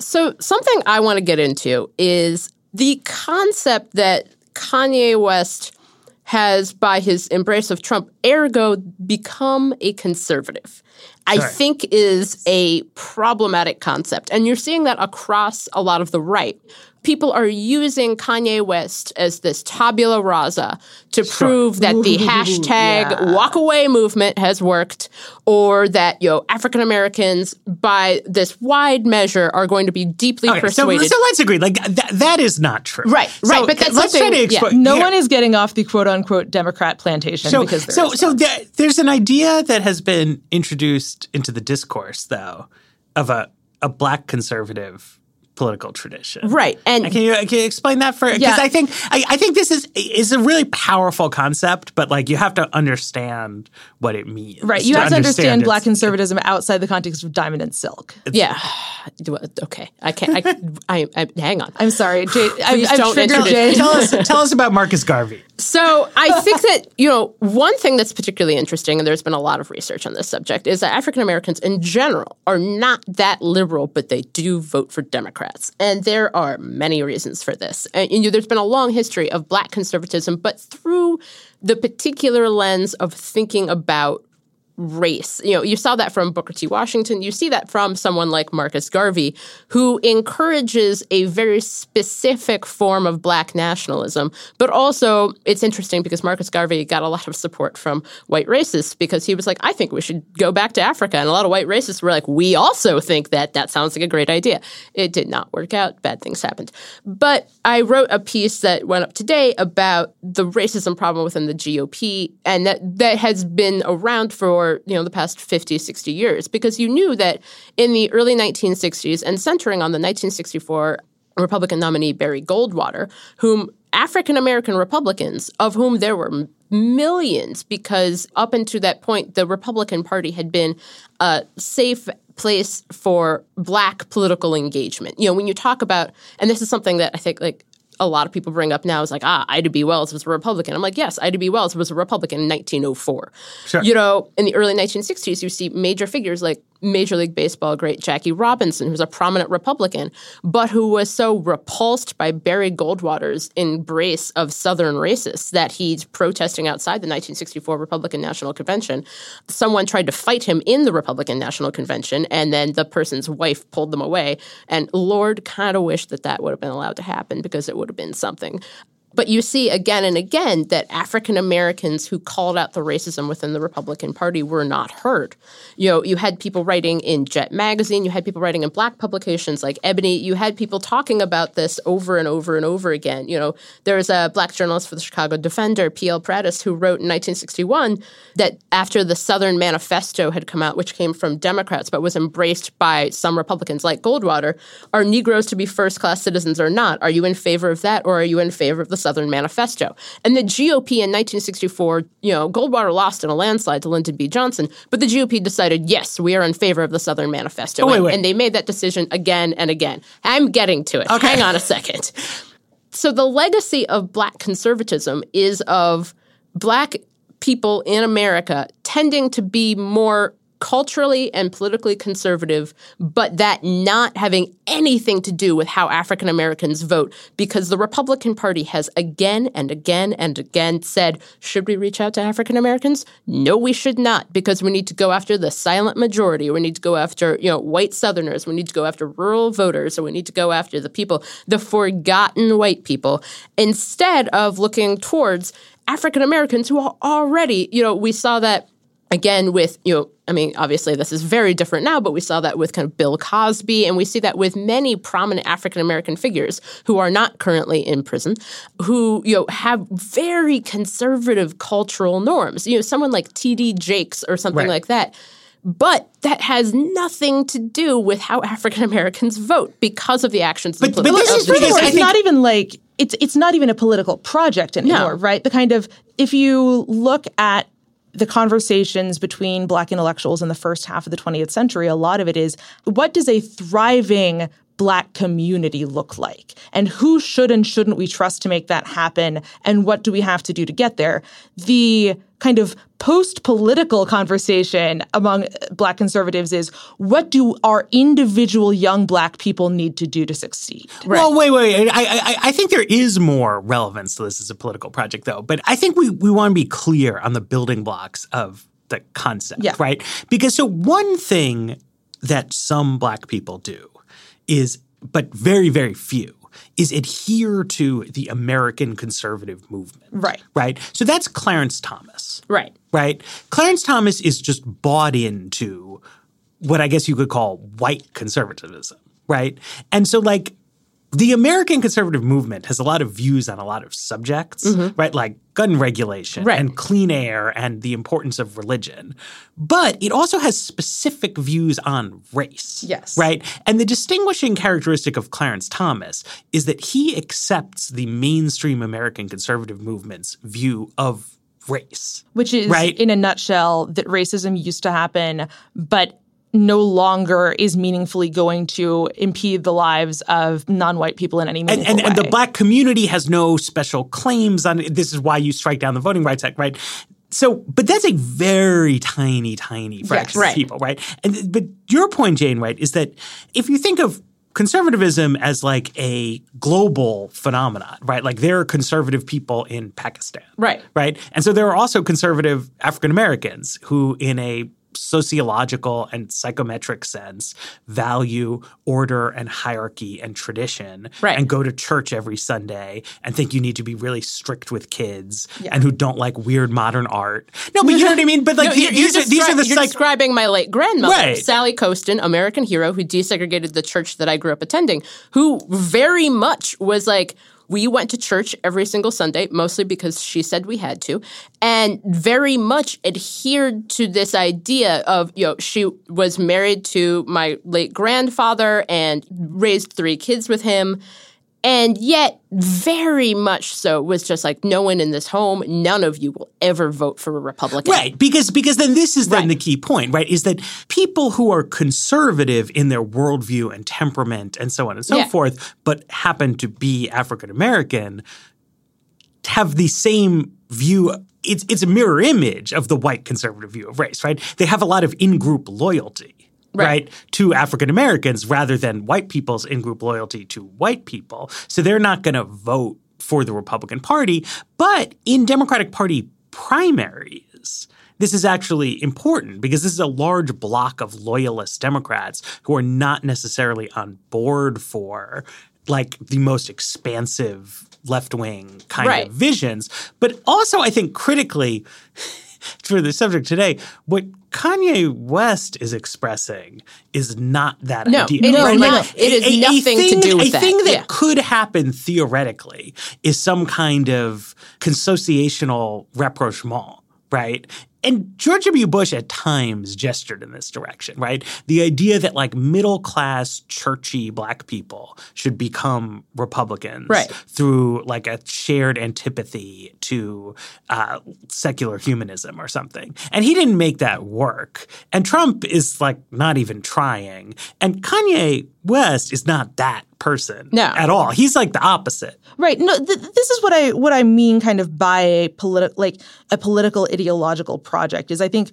So, something I want to get into is the concept that Kanye West has, by his embrace of Trump, ergo become a conservative. I think is a problematic concept. And you're seeing that across a lot of the right. People are using Kanye West as this tabula rasa to prove that the hashtag yeah. walk away movement has worked or that you know African Americans by this wide measure are going to be deeply Okay, so, persuaded. so let's agree. Like that, that is not true. Right, So, right, but that's let's try to something- yeah. explain. No here. one is getting off the quote unquote Democrat plantation So, because there so, so one. there, there's an idea that has been introduced into the discourse, though, of a a black conservative political tradition. right. And Can you, can you explain that for? Because Yeah. I think I, I think this is is a really powerful concept, but like you have to understand what it means. Right. You have to understand its- black conservatism outside the context of diamond and silk. yeah. Okay. I can't I, I, I hang on. I'm sorry, Jay. I, I've don't Jay. Tell us, tell us about Marcus Garvey. So I think that, you know, one thing that's particularly interesting, and there's been a lot of research on this subject, is that African Americans in general are not that liberal, but they do vote for Democrats. And there are many reasons for this. And you know, there's been a long history of black conservatism, but through the particular lens of thinking about race. You know, you saw that from Booker T. Washington. You see that from someone like Marcus Garvey, who encourages a very specific form of black nationalism. But also, it's interesting because Marcus Garvey got a lot of support from white racists because he was like, I think we should go back to Africa. And a lot of white racists were like, we also think that that sounds like a great idea. It did not work out. Bad things happened. But I wrote a piece that went up today about the racism problem within the GOP and that that has been around for you know the past 50 60 years because you knew that in the early 1960s and centering on the 1964 Republican nominee Barry Goldwater whom African American Republicans of whom there were millions because up until that point the Republican Party had been a safe place for black political engagement. You know, when you talk about and this is something that I think like a lot of people bring up now is like, ah, Ida B. Wells was a Republican. I'm like, yes, Ida B. Wells was a Republican in 1904. Sure. You know, in the early 1960s, you see major figures like Major League Baseball great Jackie Robinson, who's a prominent Republican, but who was so repulsed by Barry Goldwater's embrace of Southern racists that he's protesting outside the 1964 Republican National Convention. Someone tried to fight him in the Republican National Convention, and then the person's wife pulled them away. And Lord kind of wished that that would have been allowed to happen because it would have been something But you see again and again that African Americans who called out the racism within the Republican Party were not heard. You know, you had people writing in Jet magazine, you had people writing in black publications like Ebony, you had people talking about this over and over and over again. You know, there was a black journalist for the Chicago Defender, P.L. Prattis, who wrote in 1961 that after the Southern Manifesto had come out, which came from Democrats but was embraced by some Republicans like Goldwater, are Negroes to be first class citizens or not? Are you in favor of that or are you in favor of the Southern Manifesto. And the GOP in 1964, you know, Goldwater lost in a landslide to Lyndon B. Johnson, but the GOP decided, yes, we are in favor of the Southern Manifesto. Oh, wait, and, wait. and they made that decision again and again. I'm getting to it. Okay. Hang on a second. So the legacy of black conservatism is of black people in America tending to be more culturally and politically conservative, but that not having anything to do with how African Americans vote because the Republican Party has again and again and again said, should we reach out to African Americans? No, we should not because we need to go after the silent majority. We need to go after, you know, white Southerners. We need to go after rural voters. And we need to go after the people, the forgotten white people, instead of looking towards African Americans who are already, you know, we saw that again with you know i mean obviously this is very different now but we saw that with kind of bill cosby and we see that with many prominent african american figures who are not currently in prison who you know have very conservative cultural norms you know someone like td jakes or something Right. like that but that has nothing to do with how African Americans vote because of the actions. of But- the but political- this is the- because it's think- not even like it's it's not even a political project anymore, right? The kind of if you look at the conversations between black intellectuals in the first half of the 20th century, a lot of it is what does a thriving black community look like? And who should and shouldn't we trust to make that happen? And what do we have to do to get there? The kind of post political conversation among uh, black conservatives is what do our individual young black people need to do to succeed? Well, wait, wait. wait. I, I, I think there is more relevance to this as a political project, though. But I think we, we want to be clear on the building blocks of the concept, Yeah. right? Because so one thing that some black people do is, but very, very few, is adhere to the American conservative movement. Right. Right. So that's Clarence Thomas right. right? Clarence Thomas is just bought into what I guess you could call white conservatism, right? And so, like, the American conservative movement has a lot of views on a lot of subjects, mm-hmm. right? Like gun regulation Right. and clean air and the importance of religion. But it also has specific views on race. Yes. Right? And the distinguishing characteristic of Clarence Thomas is that he accepts the mainstream American conservative movement's view of race. which is Right. in a nutshell that racism used to happen but no longer is meaningfully going to impede the lives of non-white people in any and, meaningful and, and the black community has no special claims on it. This is why you strike down the Voting Rights Act, right? So, but that's a very tiny, tiny fraction right. of people, right? And but your point, Jane, right, is that if you think of conservatism as like a global phenomenon, right? Like there are conservative people in Pakistan, Right. Right, and so there are also conservative African Americans who, in a sociological and psychometric sense value order and hierarchy and tradition Right. and go to church every Sunday and think you need to be really strict with kids and who don't like weird modern art. No, but you know what I mean? But like No, these, you're are, these are the you're psych- describing my late grandmother, Right. Sally Costin, American hero who desegregated the church that I grew up attending, who very much was like, we went to church every single Sunday, mostly because she said we had to, and very much adhered to this idea of, you know, she was married to my late grandfather and raised three kids with him. And yet, very much so, was just like, no one in this home, none of you will ever vote for a Republican. Right, because because then this is then Right. the key point, right? Is that people who are conservative in their worldview and temperament and so on and so Yeah. forth, but happen to be African American, have the same view. It's it's a mirror image of the white conservative view of race, right? They have a lot of in-group loyalty. Right. Right. to African Americans rather than white people's in group loyalty to white people. So they're not going to vote for the Republican Party. But in Democratic Party primaries, this is actually important because this is a large block of loyalist Democrats who are not necessarily on board for like the most expansive left wing kind Right. of visions. But also, I think critically, for the subject today, what Kanye West is expressing is not that No, idea. No, right? not. It is nothing to thing, do with a that. thing that Yeah. could happen theoretically is some kind of consociational rapprochement, right? And George W. Bush at times gestured in this direction, right? The idea that like middle class, churchy black people should become Republicans Right. through like a shared antipathy to uh, secular humanism or something. And he didn't make that work. And Trump is like not even trying. And Kanye West is not that person No. at all. He's like the opposite. Right. No, th- this is what I what I mean, kind of by a political like a political ideological project. Is I think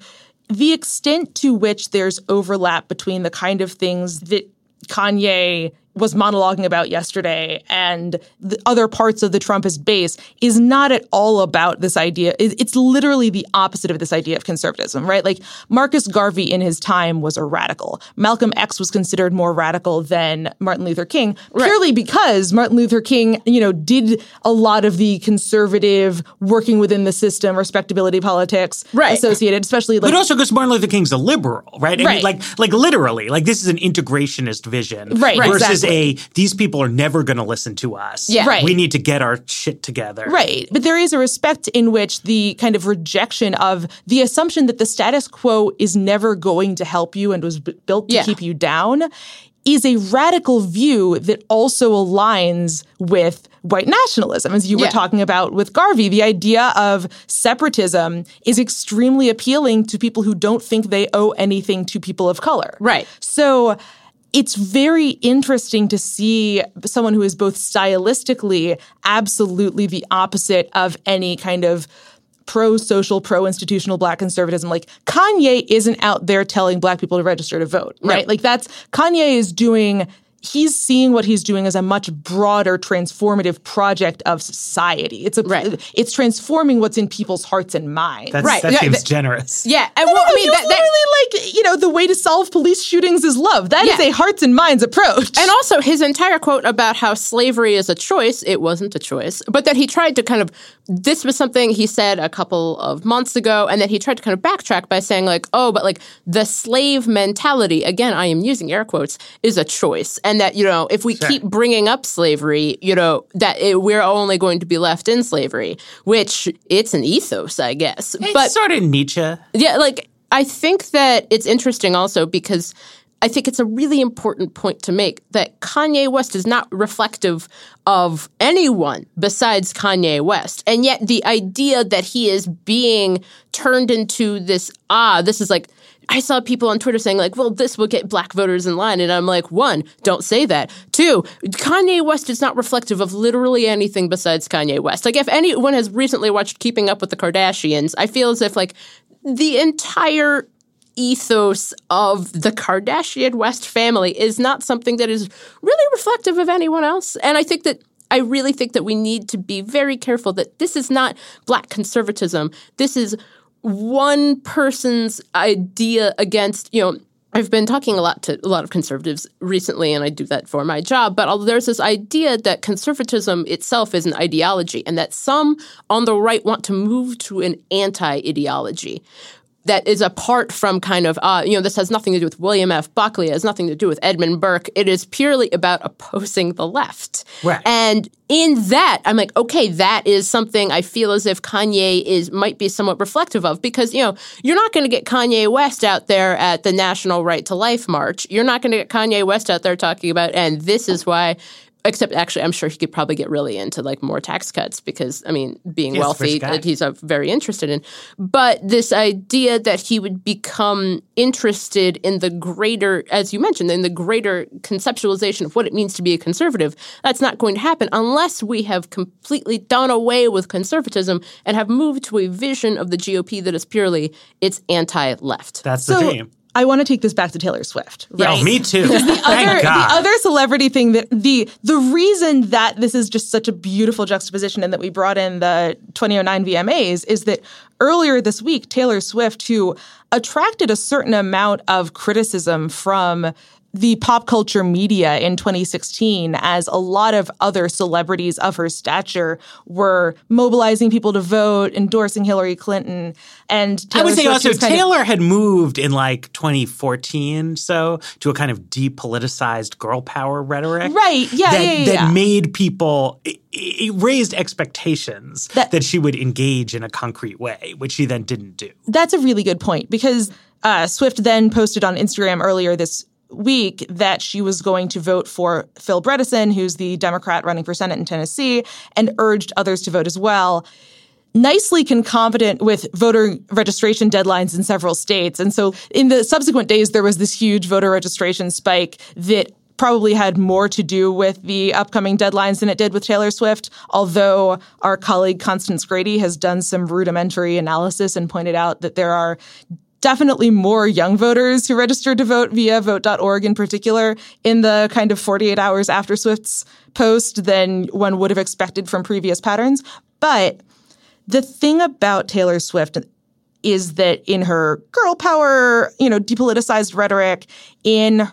the extent to which there's overlap between the kind of things that Kanye was monologuing about yesterday and the other parts of the Trumpist base is not at all about this idea. It's literally the opposite of this idea of conservatism, right? Like Marcus Garvey in his time was a radical. Malcolm X was considered more radical than Martin Luther King, purely because Martin Luther King, you know, did a lot of the conservative working within the system, respectability politics Right. associated, especially like But also because Martin Luther King's a liberal, right? I mean, Right. like, like literally, like this is an integrationist vision, Right, Versus exactly. A these people are never going to listen to us. Yeah. Right. We need to get our shit together. Right. But there is a respect in which the kind of rejection of the assumption that the status quo is never going to help you and was b- built to Yeah. keep you down is a radical view that also aligns with white nationalism, as you were talking about with Garvey. The idea of separatism is extremely appealing to people who don't think they owe anything to people of color. Right. So it's very interesting to see someone who is both stylistically absolutely the opposite of any kind of pro social, pro institutional black conservatism. Like Kanye isn't out there telling black people to register to vote, right? Right. Like that's Kanye is doing. He's seeing what he's doing as a much broader transformative project of society. It's a Right. it's transforming what's in people's hearts and minds. That's, Right. That Yeah, seems that- generous. Yeah. And well, I mean, he was that, that, literally like, you know, the way to solve police shootings is love. That is Yeah. a hearts and minds approach. And also his entire quote about how slavery is a choice, it wasn't a choice, but that he tried to kind of this was something he said a couple of months ago and then he tried to kind of backtrack by saying like, "Oh, but like the slave mentality, again, I am using air quotes, is a choice." And that, you know, if we keep bringing up slavery, you know, that it, we're only going to be left in slavery, which it's an ethos, I guess. It's but sort of Nietzsche. yeah, like I think that it's interesting also because I think it's a really important point to make that Kanye West is not reflective of anyone besides Kanye West. And yet the idea that he is being turned into this ah, this is like I saw people on Twitter saying like, "Well, this will get black voters in line," and I'm like, one, don't say that. Two, Kanye West is not reflective of literally anything besides Kanye West. Like, if anyone has recently watched Keeping Up with the Kardashians, I feel as if like the entire ethos of the Kardashian West family is not something that is really reflective of anyone else. And I think that I really think that we need to be very careful that this is not black conservatism. This is one person's idea against, you know, I've been talking a lot to a lot of conservatives recently, and I do that for my job. But there's this idea that conservatism itself is an ideology, and that some on the right want to move to an anti ideology that is apart from kind of, uh, you know, this has nothing to do with William F. Buckley, it has nothing to do with Edmund Burke. It is purely about opposing the left. Right. And in that, I'm like, okay, that is something I feel as if Kanye is might be somewhat reflective of because, you know, you're not going to get Kanye West out there at the National Right to Life March. You're not going to get Kanye West out there talking about, and this is why. Except, actually, I'm sure he could probably get really into like more tax cuts because, I mean, being He's wealthy, that he's uh, very interested in. But this idea that he would become interested in the greater, as you mentioned, in the greater conceptualization of what it means to be a conservative, that's not going to happen unless we have completely done away with conservatism and have moved to a vision of the GOP that is purely it's anti-left. That's the so dream. I want to take this back to Taylor Swift. Right? Me too. other, Thank God. the other celebrity thing that the the reason that this is just such a beautiful juxtaposition and that we brought in the 2009 VMAs is that earlier this week Taylor Swift who attracted a certain amount of criticism from the pop culture media in 2016 as a lot of other celebrities of her stature were mobilizing people to vote, endorsing Hillary Clinton. And Taylor I would say Swift also kind of- Taylor had moved in like 2014 so to a kind of depoliticized girl power rhetoric. Right. Yeah, That, yeah, yeah, that yeah. made people it, it raised expectations That- that, she would engage in a concrete way, which she then didn't do. That's a really good point because uh, Swift then posted on Instagram earlier this week that she was going to vote for Phil Bredesen, who's the Democrat running for Senate in Tennessee, and urged others to vote as well. Nicely concomitant with voter registration deadlines in several states. And so in the subsequent days, there was this huge voter registration spike that probably had more to do with the upcoming deadlines than it did with Taylor Swift. Although our colleague Constance Grady has done some rudimentary analysis and pointed out that there are definitely more young voters who registered to vote via vote.org in particular in the kind of 48 hours after Swift's post than one would have expected from previous patterns. But the thing about Taylor Swift is that in her girl power, you know, depoliticized rhetoric, in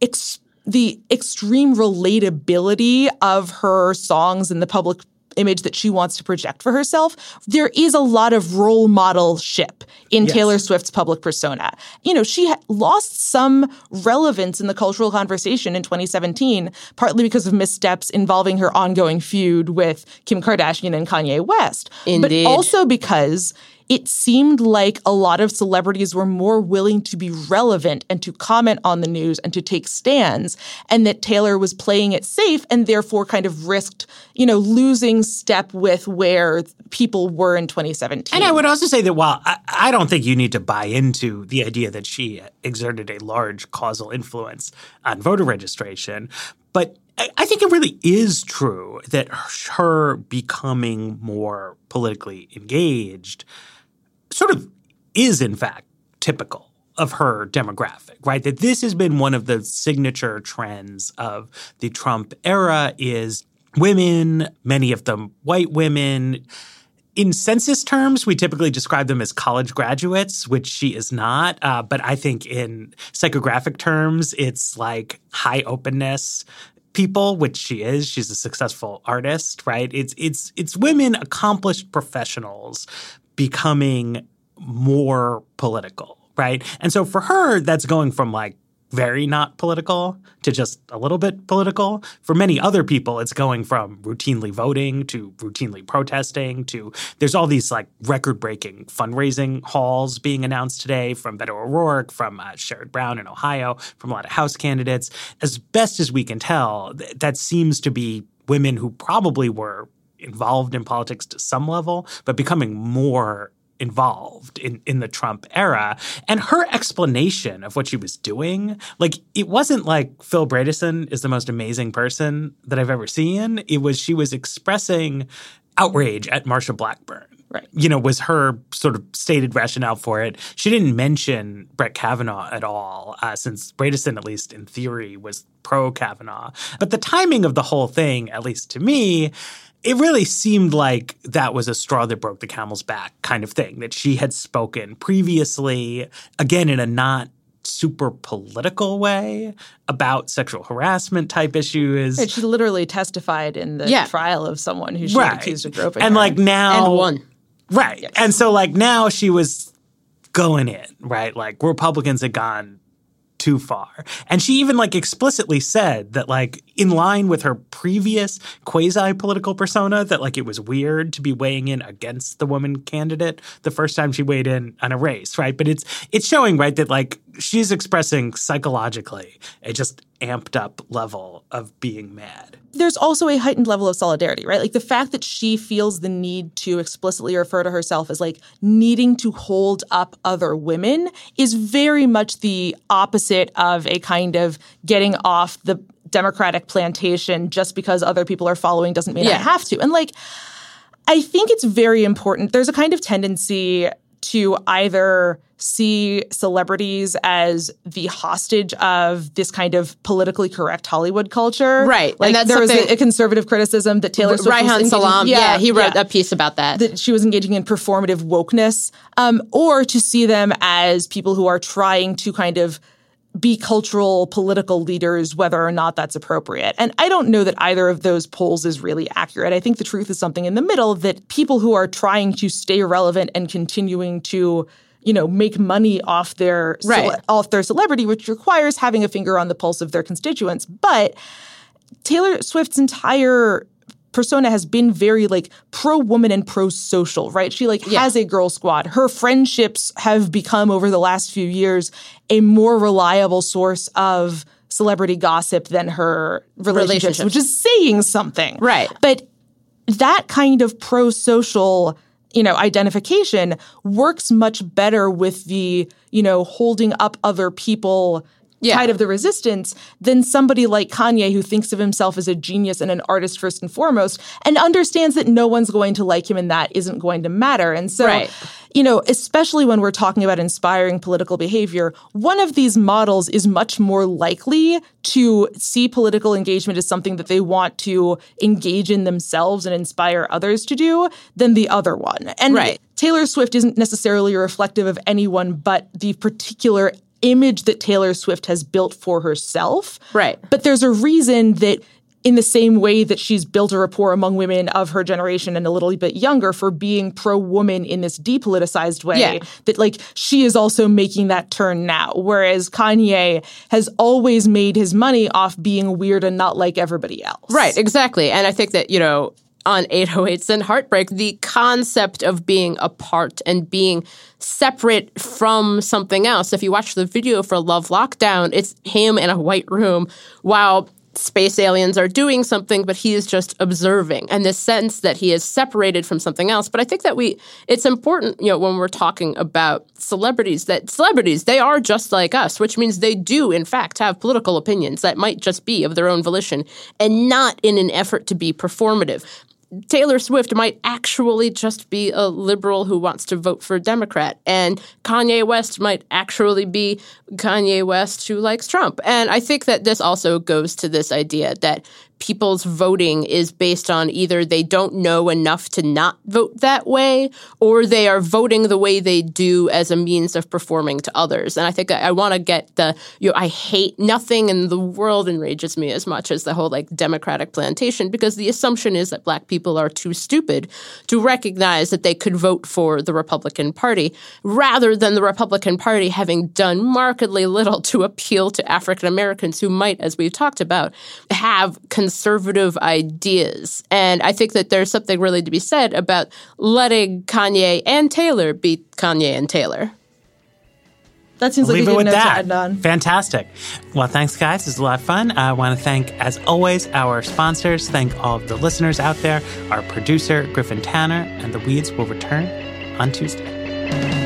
ex- the extreme relatability of her songs and the public image that she wants to project for herself, there is a lot of role model ship in Yes. Taylor Swift's public persona. You know, she ha- lost some relevance in the cultural conversation in 2017, partly because of missteps involving her ongoing feud with Kim Kardashian and Kanye West. Indeed. But also because it seemed like a lot of celebrities were more willing to be relevant and to comment on the news and to take stands, and that Taylor was playing it safe and therefore kind of risked, you know, losing step with where people were in 2017. And I would also say that while I, I don't think you need to buy into the idea that she exerted a large causal influence on voter registration, but I, think it really is true that her becoming more politically engaged sort of is, in fact, typical of her demographic, right? That this has been one of the signature trends of the Trump era is women, many of them white women. In census terms, we typically describe them as college graduates, which she is not. Uh, but I think in psychographic terms, it's like high openness people, which she is. She's a successful artist, right? It's it's it's women, accomplished professionals, becoming more political, right? And so for her, that's going from like very not political to just a little bit political. For many other people, it's going from routinely voting to routinely protesting to there's all these like record breaking fundraising halls being announced today from Beto O'Rourke, from uh, Sherrod Brown in Ohio, from a lot of House candidates. As best as we can tell, th- that seems to be women who probably were involved in politics to some level, but becoming more involved in, in the Trump era. And her explanation of what she was doing, like it wasn't like Phil Bredesen is the most amazing person that I've ever seen. It was she was expressing outrage at Marsha Blackburn. Right. You know, was her sort of stated rationale for it. She didn't mention Brett Kavanaugh at all, uh, since Bredesen, at least in theory, was pro Kavanaugh. But the timing of the whole thing, at least to me, it really seemed like that was a straw that broke the camel's back kind of thing, that she had spoken previously, again, in a not super political way about sexual harassment type issues. And she literally testified in the Yeah. trial of someone who she right. accused of groping and her. like now and one. Right. And so like now she was going in, right? Like Republicans had gone too far. And she even like explicitly said that like in line with her previous quasi political persona that like it was weird to be weighing in against the woman candidate the first time she weighed in on a race, right? But it's it's showing right that like she's expressing psychologically a just amped up level of being mad. there's also a heightened level of solidarity, right? Like the fact that she feels the need to explicitly refer to herself as like needing to hold up other women is very much the opposite of a kind of getting off the Democratic plantation just because other people are following doesn't mean I have to. And like, I think it's very important. There's a kind of tendency to either see celebrities as the hostage of this kind of politically correct Hollywood culture. Right. And Like that's there was a, a conservative criticism that Taylor Swift was Reihan engaging- Salam, yeah, he wrote yeah, a piece about that. that she was engaging in performative wokeness, um, or to see them as people who are trying to kind of be cultural political leaders whether or not that's appropriate. And I don't know that either of those polls is really accurate. I think the truth is something in the middle that people who are trying to stay relevant and continuing to you know make money off their right. cele- off their celebrity which requires having a finger on the pulse of their constituents. But Taylor Swift's entire persona has been very like pro woman and pro social, right? She like Yeah. has a girl squad. Her friendships have become over the last few years a more reliable source of celebrity gossip than her relationships, Relationships. which is saying something. Right. But that kind of pro social you know identification works much better with the you know holding up other people Yeah. tide of the resistance than somebody like Kanye who thinks of himself as a genius and an artist first and foremost and understands that no one's going to like him and that isn't going to matter. And so, Right. you know, especially when we're talking about inspiring political behavior, one of these models is much more likely to see political engagement as something that they want to engage in themselves and inspire others to do than the other one. And Right. Taylor Swift isn't necessarily reflective of anyone but the particular image that Taylor Swift has built for herself. Right. But there's a reason that in the same way that she's built a rapport among women of her generation and a little bit younger for being pro woman in this depoliticized way Yeah. that like she is also making that turn now whereas Kanye has always made his money off being weird and not like everybody else. Right, exactly. And I think that, you know, on 808s and Heartbreak, the concept of being apart and being separate from something else. If you watch the video for Love Lockdown, it's him in a white room while space aliens are doing something, but he is just observing. And this sense that he is separated from something else. But I think that we, it's important, you know, when we're talking about celebrities, that celebrities, they are just like us, which means they do, in fact, have political opinions that might just be of their own volition and not in an effort to be performative. Taylor Swift might actually just be a liberal who wants to vote for a Democrat, and Kanye West might actually be Kanye West who likes Trump. And I think that this also goes to this idea that people's voting is based on either they don't know enough to not vote that way, or they are voting the way they do as a means of performing to others. And I think I, I want to get the, you know, I hate nothing in the world enrages me as much as the whole like Democratic plantation, because the assumption is that black people are too stupid to recognize that they could vote for the Republican Party, rather than the Republican Party having done markedly little to appeal to African Americans who might, as we've talked about, have conservative ideas. And I think that there's something really to be said about letting Kanye and Taylor be Kanye and Taylor. That seems like Leave a it good with note to that. end on. Fantastic. Well, thanks, guys. This is a lot of fun. I want to thank, as always, our sponsors. Thank all of the listeners out there, our producer, Griffin Tanner, and the Weeds will return on Tuesday.